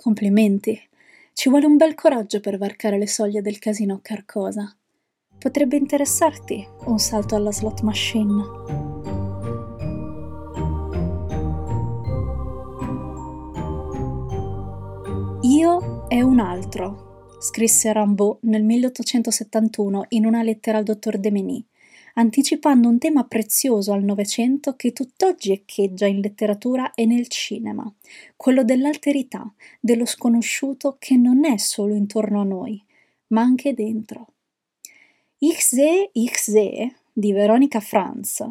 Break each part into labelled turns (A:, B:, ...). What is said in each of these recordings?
A: Complimenti. Ci vuole un bel coraggio per varcare le soglie del casino Carcosa. Potrebbe interessarti un salto alla slot machine. Io e un altro, scrisse Rimbaud nel 1871 in una lettera al dottor Demeny, anticipando un tema prezioso al Novecento che tutt'oggi echeggia in letteratura e nel cinema, quello dell'alterità, dello sconosciuto che non è solo intorno a noi, ma anche dentro. Xe Xe di Veronica Franz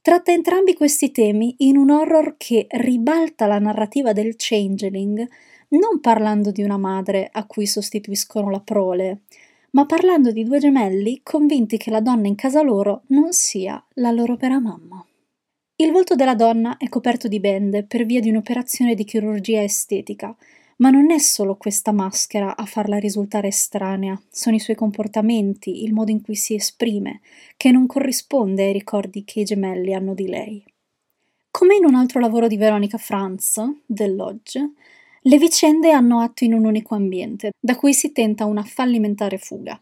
A: tratta entrambi questi temi in un horror che ribalta la narrativa del changeling, non parlando di una madre a cui sostituiscono la prole, ma parlando di due gemelli convinti che la donna in casa loro non sia la loro vera mamma. Il volto della donna è coperto di bende per via di un'operazione di chirurgia estetica, ma non è solo questa maschera a farla risultare estranea, sono i suoi comportamenti, il modo in cui si esprime, che non corrisponde ai ricordi che i gemelli hanno di lei. Come in un altro lavoro di Veronica Franz, del Lodge, le vicende hanno atto in un unico ambiente, da cui si tenta una fallimentare fuga.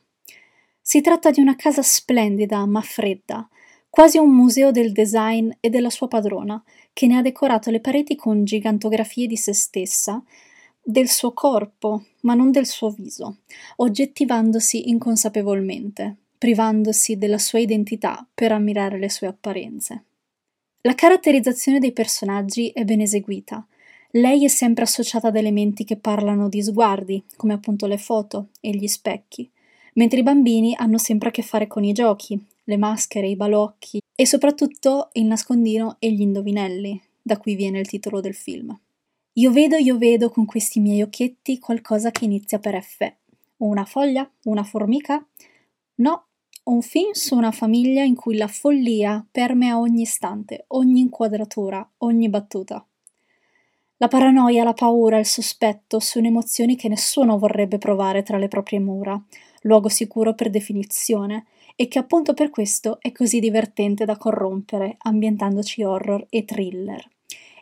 A: Si tratta di una casa splendida ma fredda, quasi un museo del design e della sua padrona, che ne ha decorato le pareti con gigantografie di se stessa, del suo corpo, ma non del suo viso, oggettivandosi inconsapevolmente, privandosi della sua identità per ammirare le sue apparenze. La caratterizzazione dei personaggi è ben eseguita, lei è sempre associata ad elementi che parlano di sguardi, come appunto le foto e gli specchi, mentre i bambini hanno sempre a che fare con i giochi, le maschere, i balocchi e soprattutto il nascondino e gli indovinelli, da cui viene il titolo del film. Io vedo, io vedo con questi miei occhietti qualcosa che inizia per F. Una foglia? Una formica? No, un film su una famiglia in cui la follia permea ogni istante, ogni inquadratura, ogni battuta. La paranoia, la paura, il sospetto sono emozioni che nessuno vorrebbe provare tra le proprie mura, luogo sicuro per definizione, e che appunto per questo è così divertente da corrompere, ambientandoci horror e thriller.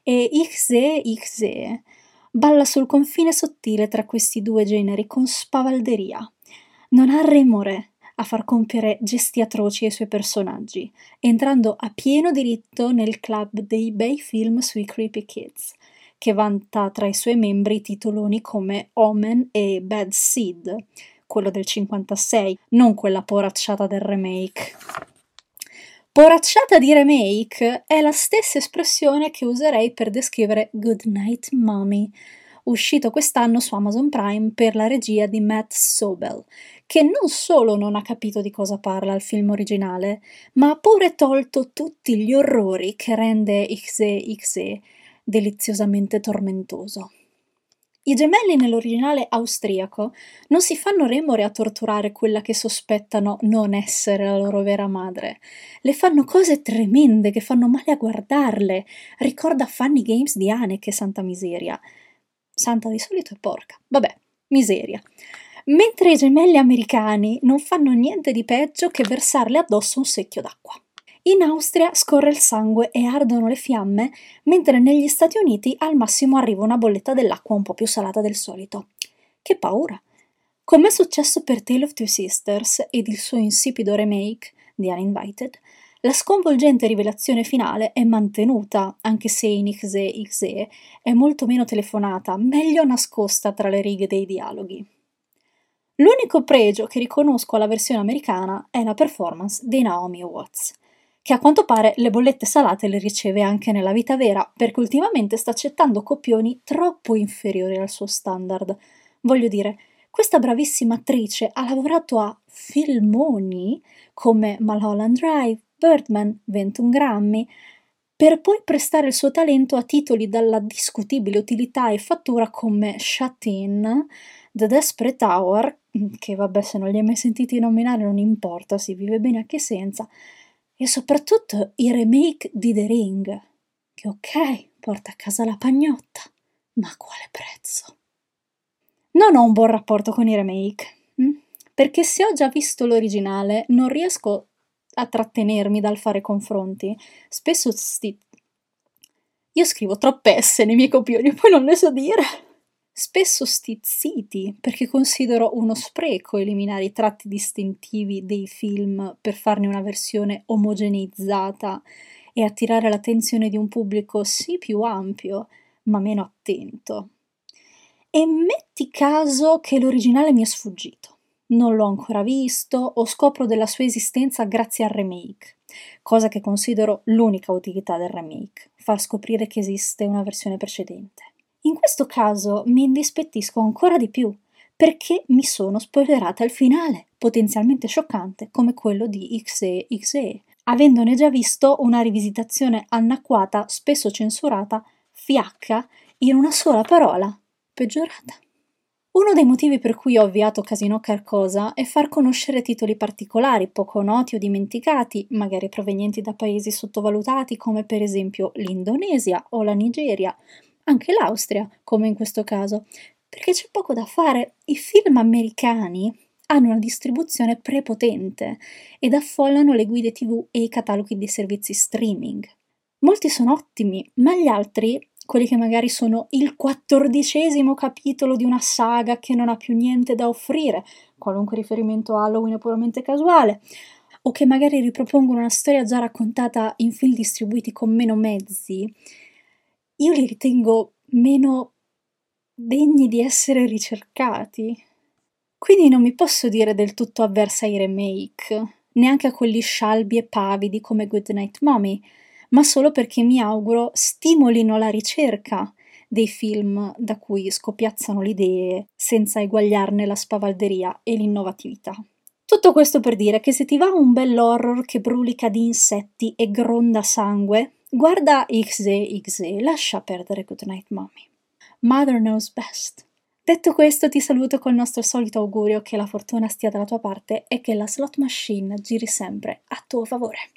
A: E Xe Xe balla sul confine sottile tra questi due generi con spavalderia. Non ha remore a far compiere gesti atroci ai suoi personaggi, entrando a pieno diritto nel club dei bei film sui creepy kids – che vanta tra i suoi membri titoloni come Omen e Bad Seed, quello del 56, non quella poracciata del remake. Poracciata di remake è la stessa espressione che userei per descrivere Good Night Mommy, uscito quest'anno su Amazon Prime per la regia di Matt Sobel, che non solo non ha capito di cosa parla il film originale, ma ha pure tolto tutti gli orrori che rende Xe Xe deliziosamente tormentoso. I gemelli nell'originale austriaco non si fanno remore a torturare quella che sospettano non essere la loro vera madre. Le fanno cose tremende che fanno male a guardarle. Ricorda Funny Games di Haneke, santa miseria. Santa di solito è porca. Vabbè, miseria. Mentre i gemelli americani non fanno niente di peggio che versarle addosso un secchio d'acqua. In Austria scorre il sangue e ardono le fiamme, mentre negli Stati Uniti al massimo arriva una bolletta dell'acqua un po' più salata del solito. Che paura! Come è successo per Tale of Two Sisters ed il suo insipido remake, The Uninvited, la sconvolgente rivelazione finale è mantenuta, anche se in Xe Xe è molto meno telefonata, meglio nascosta tra le righe dei dialoghi. L'unico pregio che riconosco alla versione americana è la performance di Naomi Watts che a quanto pare le bollette salate le riceve anche nella vita vera, perché ultimamente sta accettando copioni troppo inferiori al suo standard. Voglio dire, questa bravissima attrice ha lavorato a filmoni come Mulholland Drive, Birdman, 21 grammi, per poi prestare il suo talento a titoli dalla discutibile utilità e fattura come Shut In, The Desperate Hour, che vabbè se non li hai mai sentiti nominare non importa, si vive bene anche senza, e soprattutto i remake di The Ring, che ok, porta a casa la pagnotta, ma a quale prezzo? Non ho un buon rapporto con i remake, hm? perché se ho già visto l'originale non riesco a trattenermi dal fare confronti. Spesso sti... Io scrivo troppe S nei miei copioni, poi non le so dire. Spesso stizziti perché considero uno spreco eliminare i tratti distintivi dei film per farne una versione omogeneizzata e attirare l'attenzione di un pubblico sì più ampio, ma meno attento. E metti caso che l'originale mi è sfuggito. Non l'ho ancora visto o scopro della sua esistenza grazie al remake, cosa che considero l'unica utilità del remake, far scoprire che esiste una versione precedente. In questo caso mi indispettisco ancora di più perché mi sono spoilerata il finale, potenzialmente scioccante come quello di XE XE, avendone già visto una rivisitazione anacquata, spesso censurata, fiacca, in una sola parola, peggiorata. Uno dei motivi per cui ho avviato Casino Carcosa è far conoscere titoli particolari, poco noti o dimenticati, magari provenienti da paesi sottovalutati come per esempio l'Indonesia o la Nigeria, anche l'Austria, come in questo caso, perché c'è poco da fare. I film americani hanno una distribuzione prepotente ed affollano le guide TV e i cataloghi dei servizi streaming. Molti sono ottimi, ma gli altri, quelli che magari sono il quattordicesimo capitolo di una saga che non ha più niente da offrire, qualunque riferimento a Halloween è puramente casuale, o che magari ripropongono una storia già raccontata in film distribuiti con meno mezzi, io li ritengo meno degni di essere ricercati. Quindi non mi posso dire del tutto avversa ai remake, neanche a quelli scialbi e pavidi come Goodnight Mommy, ma solo perché mi auguro stimolino la ricerca dei film da cui scopiazzano le idee senza eguagliarne la spavalderia e l'innovatività. Tutto questo per dire che se ti va un bell'horror che brulica di insetti e gronda sangue, Guarda XE XE, lascia perdere Goodnight Mommy. Mother knows best. Detto questo, ti saluto col nostro solito augurio che la fortuna stia dalla tua parte e che la slot machine giri sempre a tuo favore.